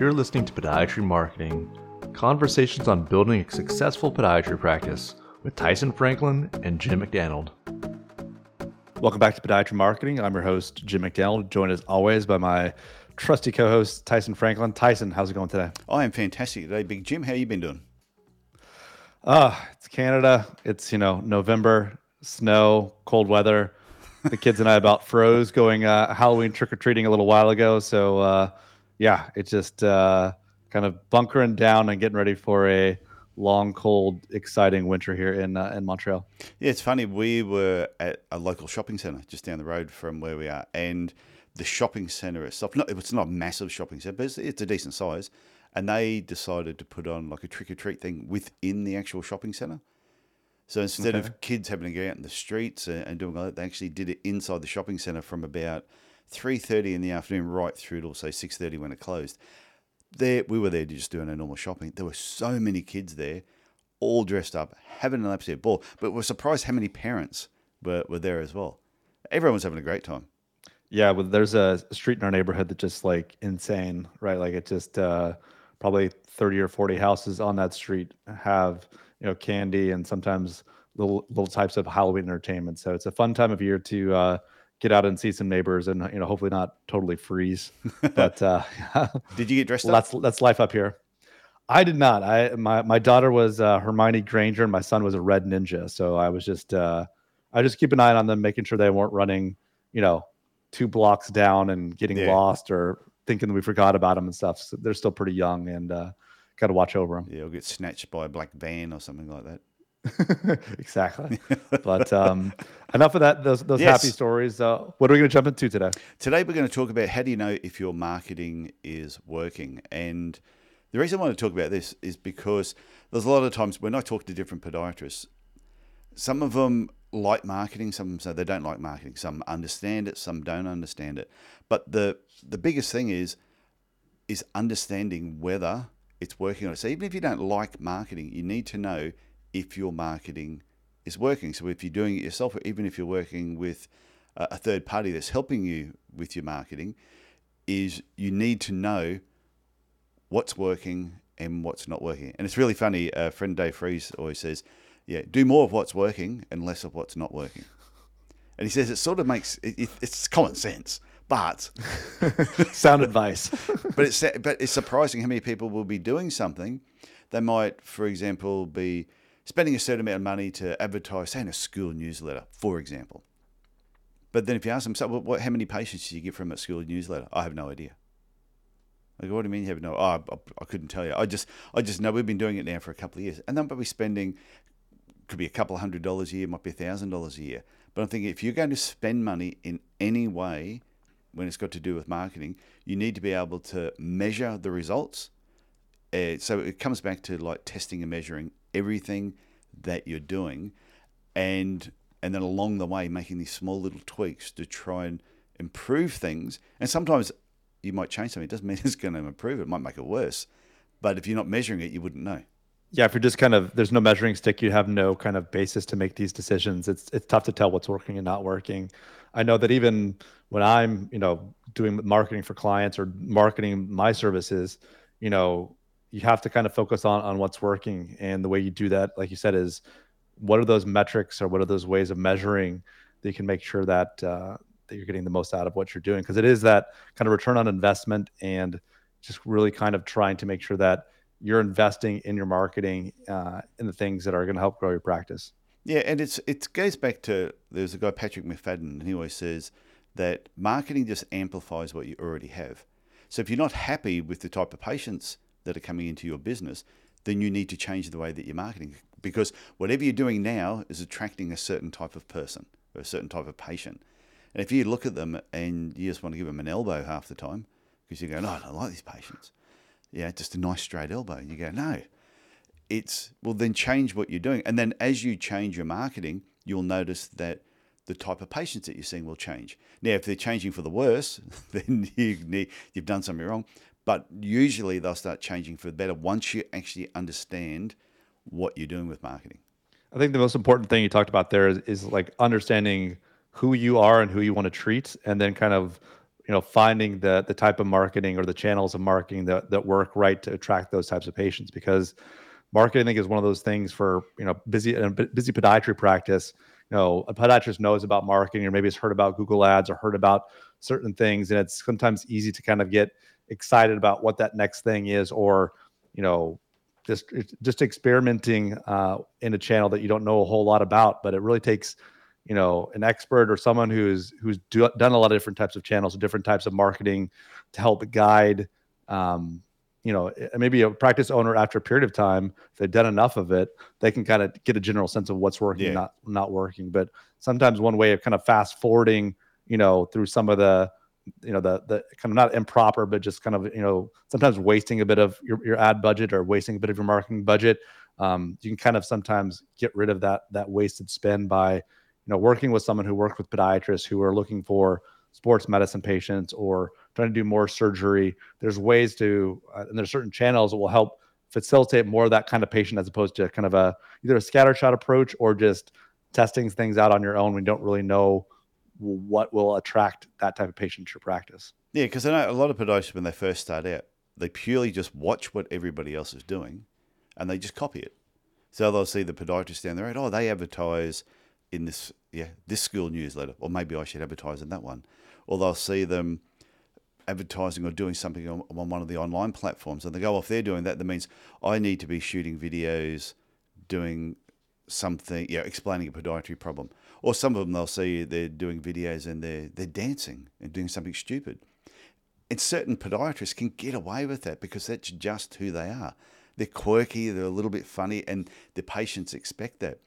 You're listening to Podiatry Marketing Conversations on Building a Successful Podiatry Practice with Tyson Franklin and Jim McDannald. Welcome back to Podiatry Marketing. I'm your host, Jim McDannald, joined as always by my trusty co host, Tyson Franklin. Tyson, how's it going today? Oh, I am fantastic today, Big Jim. How you been doing? Ah, it's Canada. It's, you know, November, snow, cold weather. The kids and I about froze going uh, Halloween trick or treating a little while ago. So, uh, yeah, it's just uh, kind of bunkering down and getting ready for a long, cold, exciting winter here in uh, in Montreal. Yeah, it's funny. We were at a local shopping centre just down the road from where we are, and the shopping centre itself. Not, it's not a massive shopping centre, but it's, it's a decent size. And they decided to put on like a trick or treat thing within the actual shopping centre. So instead Okay. of kids having to go out in the streets and, and doing all that, they actually did it inside the shopping centre from about three thirty in the afternoon right through till say six thirty when it closed. There, we were there just doing our normal shopping. There were so many kids there, all dressed up, having an absolute ball. But we're surprised how many parents were, were there as well. Everyone was having a great time. Yeah, well, there's a street in our neighborhood that's just like insane, right? Like it just uh, probably 30 or 40 houses on that street have you know candy and sometimes little little types of Halloween entertainment. So it's a fun time of year to uh, get out and see some neighbors and you know hopefully not totally freeze. But uh, Did you get dressed well, up? that's that's life up here. I did not. I my my daughter was uh, Hermione Granger and my son was a Red Ninja. So I was just uh, I just keep an eye on them, making sure they weren't running, you know, two blocks down and getting Yeah. lost or thinking we forgot about them and stuff. So they're still pretty young and uh, got to watch over them. Yeah, or get snatched by a black van or something like that. exactly. But um, enough of that. Those those happy stories. Uh, what are we going to jump into today? Today, we're going to talk about how do you know if your marketing is working. And the reason I want to talk about this is because there's a lot of times when I talk to different podiatrists, some of them like marketing, some of them say they don't like marketing, some understand it, some don't understand it. But the the biggest thing is is understanding whether it's working or not. So even if you don't like marketing, you need to know if your marketing is working. So if you're doing it yourself, or even if you're working with a a third party that's helping you with your marketing, is you need to know what's working and what's not working. And it's really funny. Uh, friend Dave Fries always says, "Yeah, do more of what's working and less of what's not working." And he says it sort of makes it, it, it's common sense, but Sound advice. but it's but it's surprising how many people will be doing something. They might, for example, be spending a certain amount of money to advertise, say, in a school newsletter, for example. But then if you ask them, so what, what, how many patients do you get from a school newsletter? I have no idea. I go, what do you mean you have no? Oh, I, I couldn't tell you. I just, I just know we've been doing it now for a couple of years, and they'll be spending could be a couple of hundred dollars a year, might be a thousand dollars a year. But I'm thinking if you're going to spend money in any way when it's got to do with marketing, you need to be able to measure the results. Uh, so it comes back to like testing and measuring everything that you're doing, and and then along the way making these small little tweaks to try and improve things. And sometimes you might change something. It doesn't mean it's going to improve it. Might make it worse. But if you're not measuring it, you wouldn't know. Yeah, if you're just kind of there's no measuring stick, you have no kind of basis to make these decisions. It's it's tough to tell what's working and not working. I know that even when I'm, you know, doing marketing for clients or marketing my services, you know, you have to kind of focus on on what's working. And the way you do that, like you said, is what are those metrics or what are those ways of measuring that you can make sure that uh, that you're getting the most out of what you're doing because it is that kind of return on investment and just really kind of trying to make sure that you're investing in your marketing uh, in the things that are going to help grow your practice. Yeah, and it's it goes back to there's a guy Patrick McFadden, and he always says that marketing just amplifies what you already have. So if you're not happy with the type of patients that are coming into your business, then you need to change the way that you're marketing because whatever you're doing now is attracting a certain type of person or a certain type of patient. And if you look at them and you just want to give them an elbow half the time because you're going, oh, I don't like these patients. Yeah, just a nice straight elbow. And you go, no, it's well then change what you're doing and then as you change your marketing you'll notice that the type of patients that you're seeing will change now if they're changing for the worse then you you've done something wrong but usually they'll start changing for the better once you actually understand what you're doing with marketing. I think the most important thing you talked about there is, is like understanding who you are and who you want to treat, and then kind of you know finding the the type of marketing or the channels of marketing that that work right to attract those types of patients. Because marketing I think, is one of those things for you know busy a busy podiatry practice you know a podiatrist knows about marketing or maybe has heard about google ads or heard about certain things and it's sometimes easy to kind of get excited about what that next thing is or you know just just experimenting uh, in a channel that you don't know a whole lot about but it really takes you know an expert or someone who's who's do, done a lot of different types of channels different types of marketing to help guide um, you know maybe a practice owner after a period of time if they've done enough of it they can kind of get a general sense of what's working yeah. not not working but sometimes one way of kind of fast forwarding you know through some of the you know the the kind of not improper but just kind of you know sometimes wasting a bit of your, your ad budget or wasting a bit of your marketing budget um, you can kind of sometimes get rid of that that wasted spend by you know working with someone who worked with podiatrists who are looking for sports medicine patients or trying to do more surgery. There's ways to, uh, and there's certain channels that will help facilitate more of that kind of patient as opposed to kind of a either a scattershot approach or just testing things out on your own you don't really know what will attract that type of patient to your practice. Yeah, because I know a lot of podiatrists when they first start out, they purely just watch what everybody else is doing, and they just copy it. So they'll see the podiatrist down the road. Oh, they advertise in this yeah this school newsletter, or maybe I should advertise in that one. Or they'll see them advertising or doing something on, on one of the online platforms, and they go, if they're doing that, that means I need to be shooting videos, doing something, yeah, explaining a podiatry problem. Or some of them they'll see they're doing videos and they're they're dancing and doing something stupid. And certain podiatrists can get away with that because that's just who they are. They're quirky, they're a little bit funny, and the patients expect that.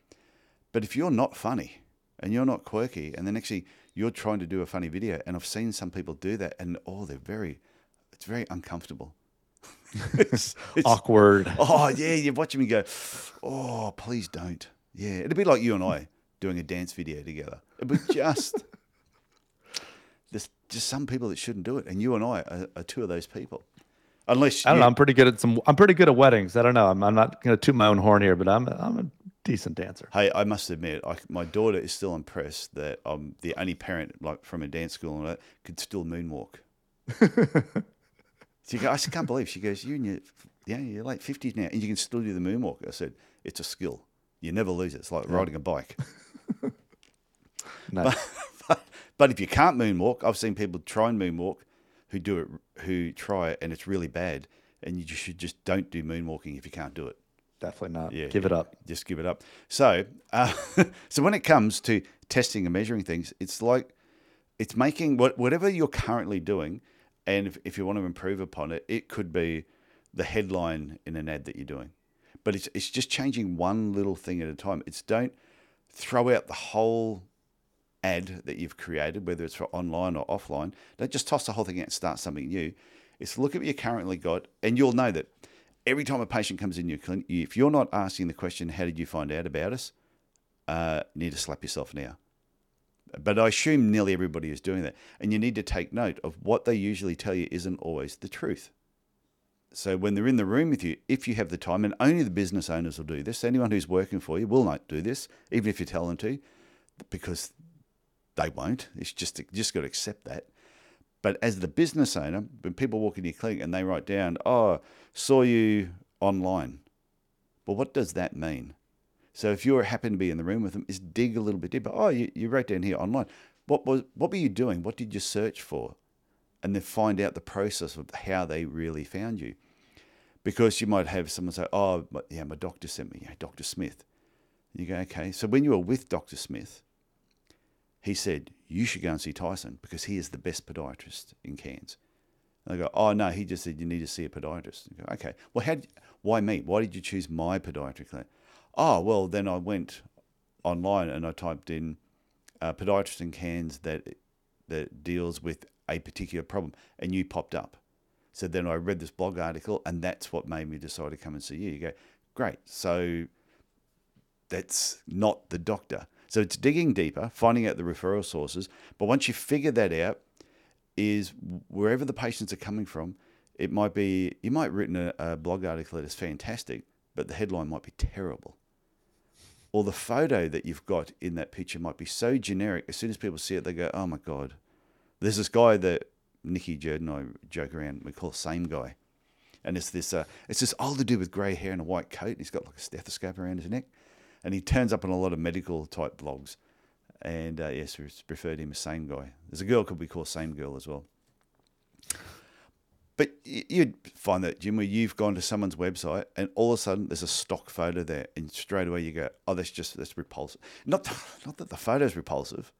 But if you're not funny and you're not quirky, and then actually you're trying to do a funny video, and I've seen some people do that, and oh, they're very, it's very uncomfortable. it's, it's, awkward. Oh yeah, you watch me go. Oh, please don't. Yeah, it'd be like you and I doing a dance video together. It would just. there's just some people that shouldn't do it, and you and I are, are two of those people. Unless I don't you, know, I'm pretty good at some. I'm pretty good at weddings. I don't know. I'm, I'm not going to toot my own horn here, but I'm I'm a decent dancer. Hey, I must admit, I, my daughter is still impressed that I'm the only parent, like from a dance school and that, could still moonwalk. she goes, I just can't believe. She goes, you and your, yeah, you're like 50s now, and you can still do the moonwalk. I said, it's a skill. You never lose it. It's like yeah. riding a bike. no. But, but, but if you can't moonwalk, I've seen people try and moonwalk who do it, who try it, and it's really bad. And you should just don't do moonwalking if you can't do it. Definitely not. Yeah, give yeah. it up. Just give it up. So, uh, so when it comes to testing and measuring things, it's like it's making what whatever you're currently doing, and if, if you want to improve upon it, it could be the headline in an ad that you're doing, but it's it's just changing one little thing at a time. It's don't throw out the whole ad that you've created, whether it's for online or offline. Don't just toss the whole thing out and start something new. It's look at what you currently got, and you'll know that every time a patient comes in your clinic, if you're not asking the question, "How did you find out about us?" Uh, you need to slap yourself now. But I assume nearly everybody is doing that, and you need to take note of what they usually tell you isn't always the truth. So when they're in the room with you, if you have the time, and only the business owners will do this, anyone who's working for you will not do this, even if you tell them to, because they won't. It's just just got to accept that. But as the business owner, when people walk into your clinic and they write down, "Oh, saw you online," well, what does that mean? So if you happen to be in the room with them, is dig a little bit deeper. Oh, you, you wrote down here online. What was what were you doing? What did you search for? And then find out the process of how they really found you. Because you might have someone say, "Oh, yeah, my doctor sent me, yeah, Doctor Smith." You go, "Okay." So when you were with Doctor Smith, he said, You should go and see Tyson because he is the best podiatrist in Cairns. And I go, Oh, no, he just said you need to see a podiatrist. Go, okay, well, how, why me? Why did you choose my podiatry clinic? Oh, well, then I went online and I typed in a podiatrist in Cairns that, that deals with a particular problem, and you popped up. So then I read this blog article, and that's what made me decide to come and see you. You go, Great. So that's not the doctor. So it's digging deeper, finding out the referral sources. But once you figure that out, is wherever the patients are coming from, it might be you might have written a, a blog article that is fantastic, but the headline might be terrible. Or the photo that you've got in that picture might be so generic. As soon as people see it, they go, "Oh my god!" There's this guy that Nikki Jerd and I joke around. We call same guy, and it's this uh, it's this older dude with grey hair and a white coat. And he's got like a stethoscope around his neck, and he turns up on a lot of medical type blogs. And uh, yes, we refer to him as same guy. There's a girl could be called same girl as well. But you'd find that, Jim, where you've gone to someone's website and all of a sudden there's a stock photo there, and straight away you go, "Oh, that's just that's repulsive." Not not that the photo's repulsive,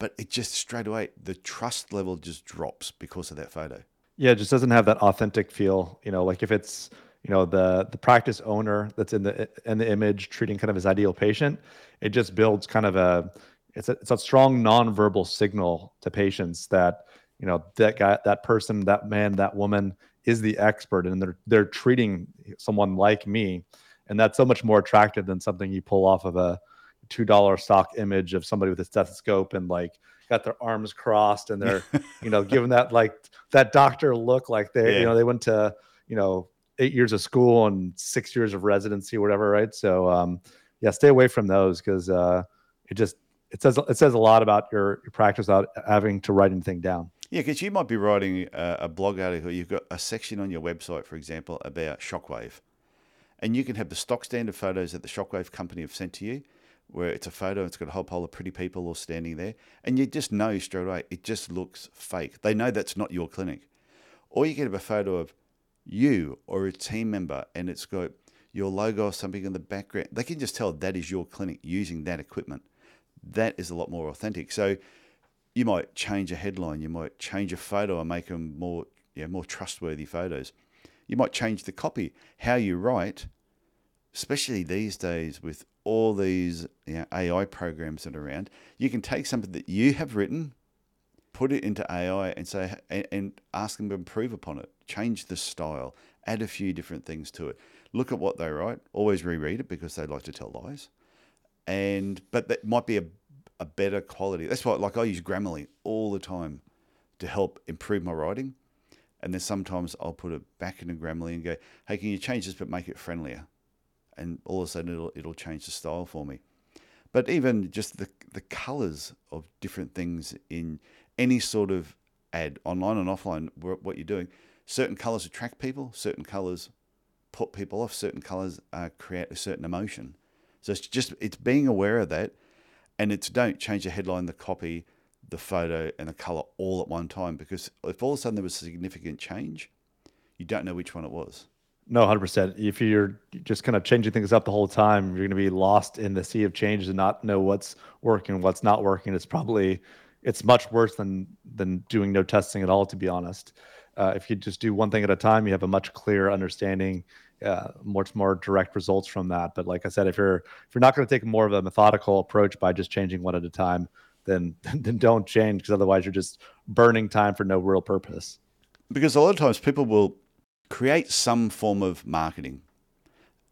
but it just straight away the trust level just drops because of that photo. Yeah, it just doesn't have that authentic feel. You know, like if it's you know the the practice owner that's in the in the image treating kind of his ideal patient, it just builds kind of a it's a, it's a strong nonverbal signal to patients that you know that guy that person that man that woman is the expert and they're they're treating someone like me and that's so much more attractive than something you pull off of a two dollar stock image of somebody with a stethoscope and like got their arms crossed and they're you know giving that like that doctor look like they yeah. you know they went to you know eight years of school and six years of residency or whatever right so um yeah stay away from those because uh it just it says it says a lot about your your practice without having to write anything down yeah, because you might be writing a, a, blog article. You've got a section on your website, for example, about Shockwave. And you can have the stock standard photos that the Shockwave company have sent to you, where it's a photo, it's got a whole pile of pretty people all standing there. And you just know straight away, it just looks fake. They know that's not your clinic. Or you get a photo of you or a team member and it's got your logo or something in the background. They can just tell that is your clinic using that equipment. That is a lot more authentic. So you might change a headline, you might change a photo and make them more, yeah, more trustworthy photos. You might change the copy, how you write, especially these days with all these you know, AI programs that are around. You can take something that you have written, put it into AI, and say and, and ask them to improve upon it, change the style, add a few different things to it. Look at what they write. Always reread it because they like to tell lies. And but that might be a a better quality. That's why, like, I use Grammarly all the time to help improve my writing. And then sometimes I'll put it back into Grammarly and go, hey, can you change this but make it friendlier? And all of a sudden it'll, it'll change the style for me. But even just the, the colors of different things in any sort of ad, online and offline, what you're doing, certain colors attract people, certain colors put people off, certain colors uh, create a certain emotion. So it's just, it's being aware of that and it's don't change the headline, the copy, the photo, and the color all at one time because if all of a sudden there was a significant change, you don't know which one it was. No, hundred percent. If you're just kind of changing things up the whole time, you're going to be lost in the sea of change and not know what's working, what's not working. It's probably it's much worse than than doing no testing at all. To be honest, uh, if you just do one thing at a time, you have a much clearer understanding uh, much more direct results from that. But like I said, if you're if you're not going to take more of a methodical approach by just changing one at a time, then then don't change because otherwise you're just burning time for no real purpose. Because a lot of times people will create some form of marketing.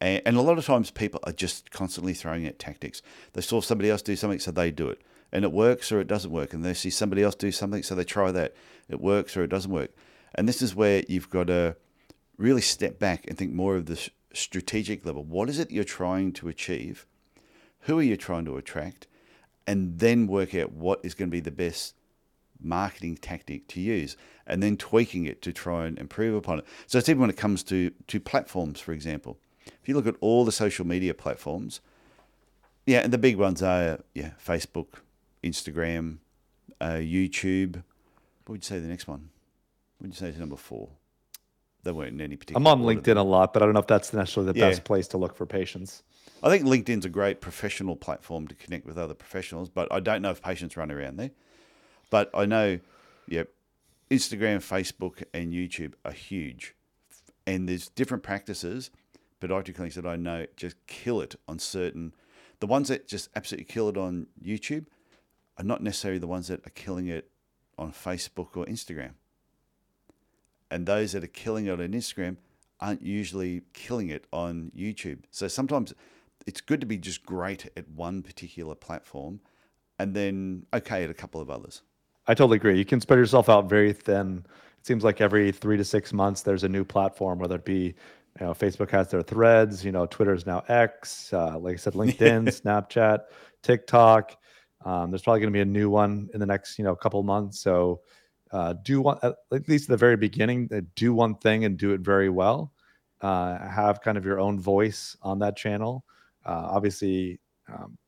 And, and a lot of times people are just constantly throwing out tactics. They saw somebody else do something, so they do it. And it works or it doesn't work. And they see somebody else do something, so they try that. It works or it doesn't work. And this is where you've got to really step back and think more of the strategic level. What is it you're trying to achieve? Who are you trying to attract? And then work out what is going to be the best marketing tactic to use and then tweaking it to try and improve upon it. So it's even when it comes to, to platforms, for example. If you look at all the social media platforms, yeah, and the big ones are yeah, Facebook, Instagram, uh, YouTube. What would you say the next one? What would you say is number four? They weren't in any particular. I'm on LinkedIn a lot, but I don't know if that's necessarily the yeah. best place to look for patients. I think LinkedIn's a great professional platform to connect with other professionals, but I don't know if patients run around there. But I know, yeah, Instagram, Facebook, and YouTube are huge, and there's different practices. But Podiatry clinics that I know just kill it on certain. The ones that just absolutely kill it on YouTube are not necessarily the ones that are killing it on Facebook or Instagram and those that are killing it on Instagram aren't usually killing it on YouTube. So sometimes it's good to be just great at one particular platform and then okay at a couple of others. I totally agree. You can spread yourself out very thin. It seems like every three to six months there's a new platform, whether it be you know, Facebook has their threads, you know, Twitter is now X, uh, like I said, LinkedIn, Snapchat, TikTok. Um, there's probably going to be a new one in the next, you know, couple months. So uh, do one at least at the very beginning. Uh, do one thing and do it very well. Uh, have kind of your own voice on that channel. Uh, obviously, um,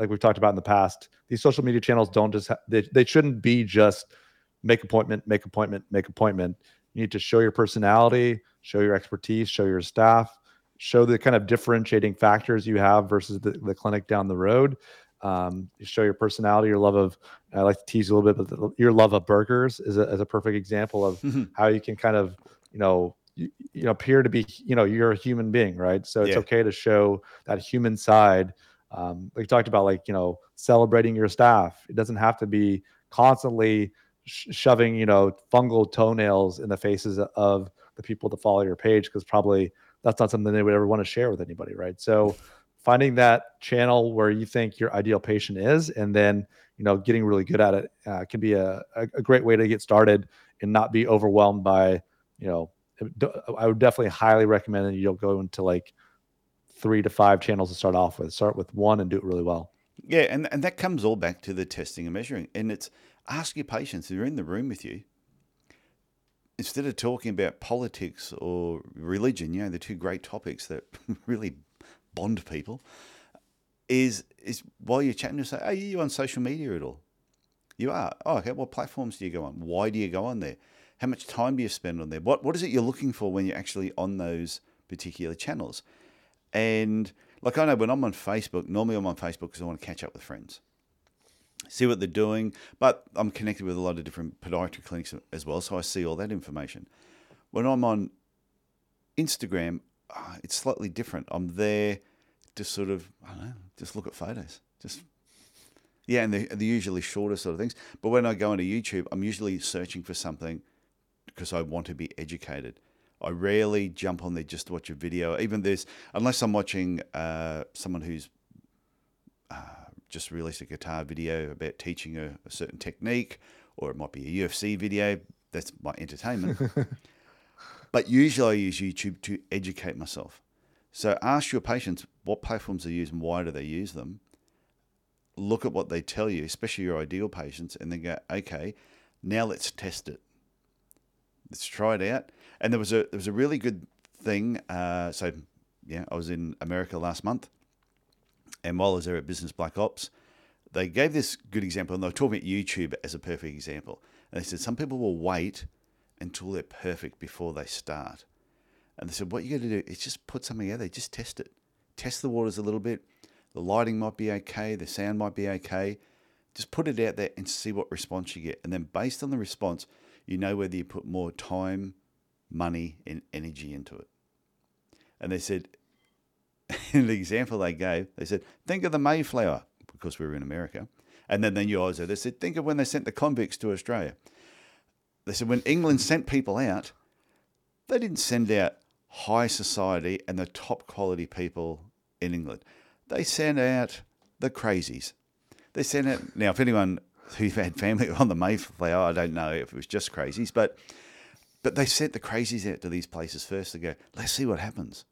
like we've talked about in the past, these social media channels don't just ha- they, they shouldn't be just make appointment, make appointment, make appointment. You need to show your personality, show your expertise, show your staff, show the kind of differentiating factors you have versus the, the clinic down the road. Um, you show your personality, your love of, I like to tease you a little bit, but the, your love of burgers is a, is a perfect example of Mm-hmm. how you can kind of, you know, you, you know, appear to be, you know, you're a human being, right? So it's Yeah. okay to show that human side. Um, we talked about like, you know, celebrating your staff. It doesn't have to be constantly sh- shoving, you know, fungal toenails in the faces of the people that follow your page because probably that's not something they would ever want to share with anybody, right? So finding that channel where you think your ideal patient is and then you know getting really good at it uh, can be a, a, a great way to get started and not be overwhelmed by you know i would definitely highly recommend that you don't go into like three to five channels to start off with start with one and do it really well Yeah, and, and that comes all back to the testing and measuring. And it's ask your patients who are in the room with you, instead of talking about politics or religion, you know, the two great topics that really bond people, is is while you're chatting, you say, Are you on social media at all? You are. Oh, okay. What platforms do you go on? Why do you go on there? How much time do you spend on there? What what is it you're looking for when you're actually on those particular channels? And like I know when I'm on Facebook, normally I'm on Facebook because I want to catch up with friends, see what they're doing. But I'm connected with a lot of different podiatry clinics as well, so I see all that information. When I'm on Instagram, uh, it's slightly different. I'm there to sort of I don't know, just look at photos, just yeah, and they're, they're usually shorter sort of things. But when I go onto YouTube, I'm usually searching for something because I want to be educated. I rarely jump on there just to watch a video. Even this, unless I'm watching uh, someone who's uh, just released a guitar video about teaching a, a certain technique, or it might be a UFC video. That's my entertainment. but usually I use YouTube to educate myself. So ask your patients what platforms they use and why do they use them. Look at what they tell you, especially your ideal patients, and then go, okay, now let's test it. Let's try it out. And there was a there was a really good thing. Uh, so yeah, I was in America last month, and while I was there at Business Black Ops, they gave this good example, and they were talking about YouTube as a perfect example. And they said some people will wait until they're perfect before they start. And they said, what you got to do is just put something out there, just test it, test the waters a little bit. The lighting might be okay, the sound might be okay. Just put it out there and see what response you get. And then based on the response, you know whether you put more time, money, and energy into it. And they said, in the example they gave, they said, think of the Mayflower, because we were in America. And then they knew I. They said, think of when they sent the convicts to Australia. They said, when England sent people out, they didn't send out high society and the top quality people in England. They sent out the crazies. They sent out, now, if anyone who had family on the Mayflower, I don't know if it was just crazies, but but they sent the crazies out to these places first to go, let's see what happens.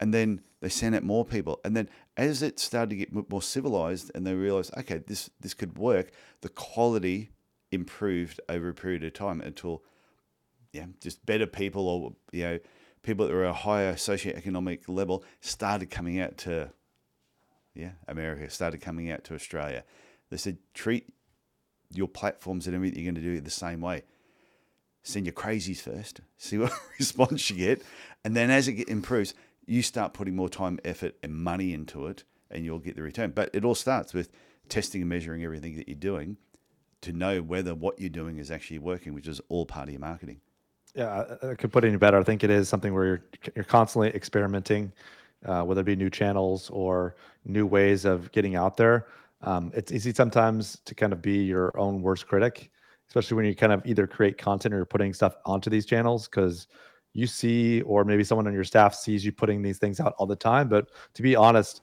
And then they sent out more people. And then as it started to get more civilized and they realized, okay, this, this could work, the quality improved over a period of time until, yeah, just better people or, you know, people that were a higher socioeconomic level started coming out to, yeah, America, started coming out to Australia. They said, treat your platforms and everything you're going to do the same way send your crazies first, see what response you get, and then as it improves, you start putting more time, effort, and money into it, and you'll get the return. But it all starts with testing and measuring everything that you're doing to know whether what you're doing is actually working, which is all part of your marketing. Yeah, I, could put it any better. I think it is something where you're you're constantly experimenting, uh, whether it be new channels or new ways of getting out there. Um, it's easy sometimes to kind of be your own worst critic, especially when you kind of either create content or you're putting stuff onto these channels because you see, or maybe someone on your staff sees you putting these things out all the time. But to be honest,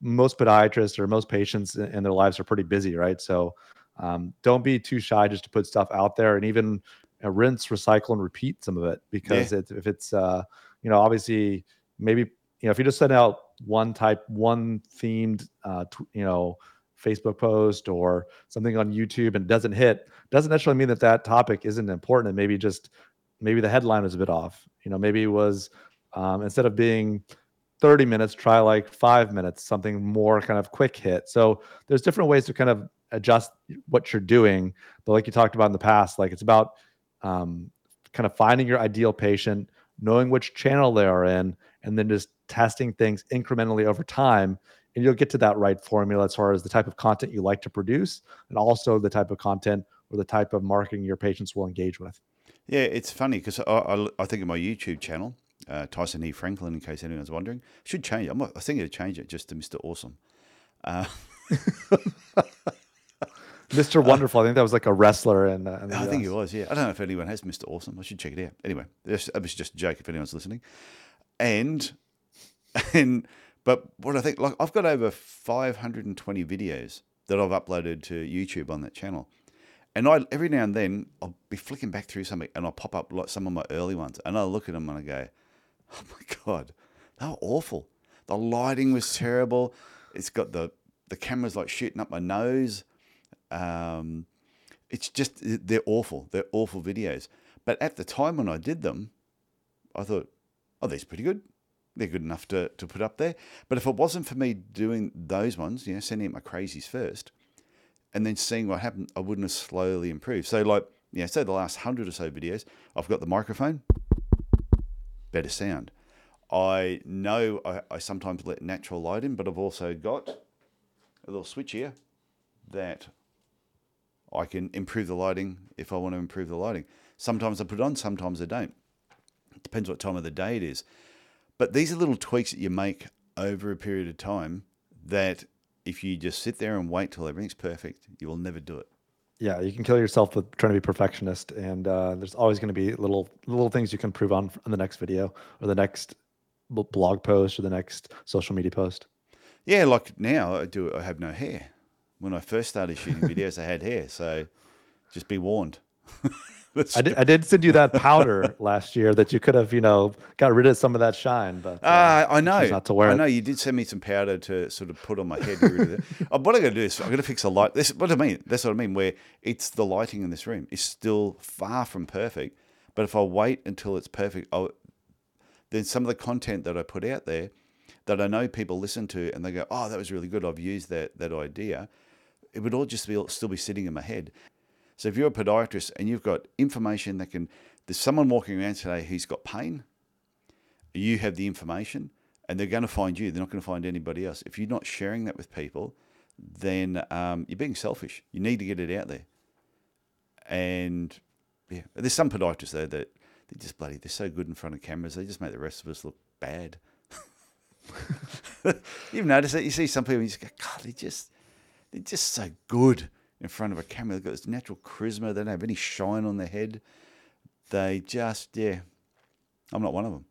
most podiatrists or most patients in their lives are pretty busy, right? So um, don't be too shy just to put stuff out there and even uh, rinse, recycle, and repeat some of it because it, if it's, uh, you know, obviously maybe, you know, if you just send out one type, one themed, uh, t- you know, Facebook post or something on YouTube and doesn't hit, doesn't necessarily mean that that topic isn't important. And maybe just maybe the headline was a bit off. You know, maybe it was um, instead of being 30 minutes, try like five minutes, something more kind of quick hit. So there's different ways to kind of adjust what you're doing. But like you talked about in the past, like it's about um, kind of finding your ideal patient, knowing which channel they are in, and then just testing things incrementally over time. And you'll get to that right formula as far as the type of content you like to produce and also the type of content or the type of marketing your patients will engage with. Yeah, it's funny because I, I, I, think in my YouTube channel, uh, Tyson E. Franklin, in case anyone's wondering, should change it. I'm, I think it to change it just to Mr. Awesome. Uh, Mr. Wonderful. I think that was like a wrestler. And uh, I think he was. Yeah, I don't know if anyone has Mr. Awesome. I should check it out. Anyway, this was just a joke if anyone's listening. And and but what I think, like I've got over 520 videos that I've uploaded to YouTube on that channel. And I every now and then I'll be flicking back through something and I'll pop up like some of my early ones and I'll look at them and I go, Oh my God, they were awful. The lighting was terrible. It's got the the camera's like shooting up my nose. Um, it's just they're awful. They're awful videos. But at the time when I did them, I thought, oh, these pretty good. They're good enough to, to put up there. But if it wasn't for me doing those ones, you know, sending out my crazies first, and then seeing what happened, I wouldn't have slowly improved. So, like, yeah, say the last hundred or so videos, I've got the microphone, better sound. I know I, I sometimes let natural light in, but I've also got a little switch here that I can improve the lighting if I want to improve the lighting. Sometimes I put it on, sometimes I don't. It depends what time of the day it is. But these are little tweaks that you make over a period of time that if you just sit there and wait till everything's perfect, you will never do it. Yeah, you can kill yourself with trying to be perfectionist, and uh, there's always going to be little little things you can improve on in the next video or the next blog post or the next social media post. Yeah, like now I do. I have no hair. When I first started shooting videos, I had hair, so just be warned. I did, I did send you that powder last year that you could have, you know, got rid of some of that shine. But uh, uh, I know, not to wear I know you did send me some powder to sort of put on my head. oh, what I'm going to do is I'm going to fix the light. This what I mean. That's what I mean. Where it's the lighting in this room is still far from perfect. But if I wait until it's perfect, I'll, then some of the content that I put out there that I know people listen to and they go, "Oh, that was really good. I've used that that idea." It would all just be still be sitting in my head. So if you're a podiatrist and you've got information that can, there's someone walking around today who's got pain, you have the information and they're going to find you. They're not going to find anybody else. If you're not sharing that with people, then um, you're being selfish. You need to get it out there. And yeah, there's some podiatrists though that they're just bloody, they're so good in front of cameras. They just make the rest of us look bad. You've noticed that you see some people, and you just go, God, they just, they're just so good in front of a camera. They've got this natural charisma. They don't have any shine on their head. They just, yeah, I'm not one of them.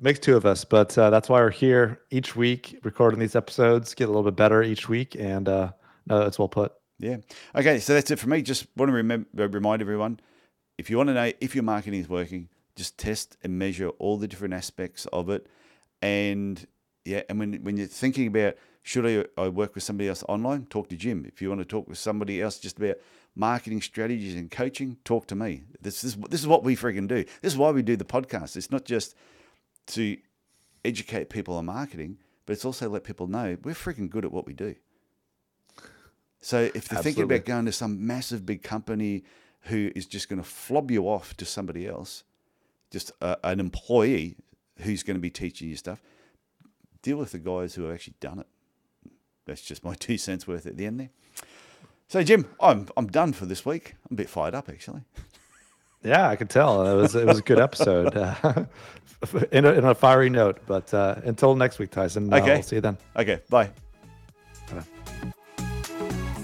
Makes two of us, but uh, that's why we're here each week recording these episodes, get a little bit better each week. And uh, no, that's well put. Yeah. Okay. So that's it for me. Just want to remember, remind everyone if you want to know if your marketing is working, just test and measure all the different aspects of it. And yeah, and when, when you're thinking about should I, I work with somebody else online? Talk to Jim. If you want to talk with somebody else just about marketing strategies and coaching, talk to me. This is this is what we freaking do. This is why we do the podcast. It's not just to educate people on marketing, but it's also let people know we're freaking good at what we do. So if they're Absolutely. thinking about going to some massive big company who is just going to flob you off to somebody else, just a, an employee who's going to be teaching you stuff, deal with the guys who have actually done it that's just my two cents worth at the end there. So, Jim, I'm I'm done for this week. I'm a bit fired up, actually. Yeah, I can tell. It was it was a good episode, uh, in, a, in a fiery note. But uh, until next week, Tyson. Uh, okay, I'll see you then. Okay, bye.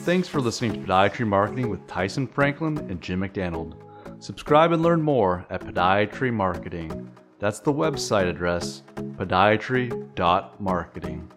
Thanks for listening to Podiatry Marketing with Tyson Franklin and Jim McDannald. Subscribe and learn more at Podiatry Marketing. That's the website address, podiatry.marketing.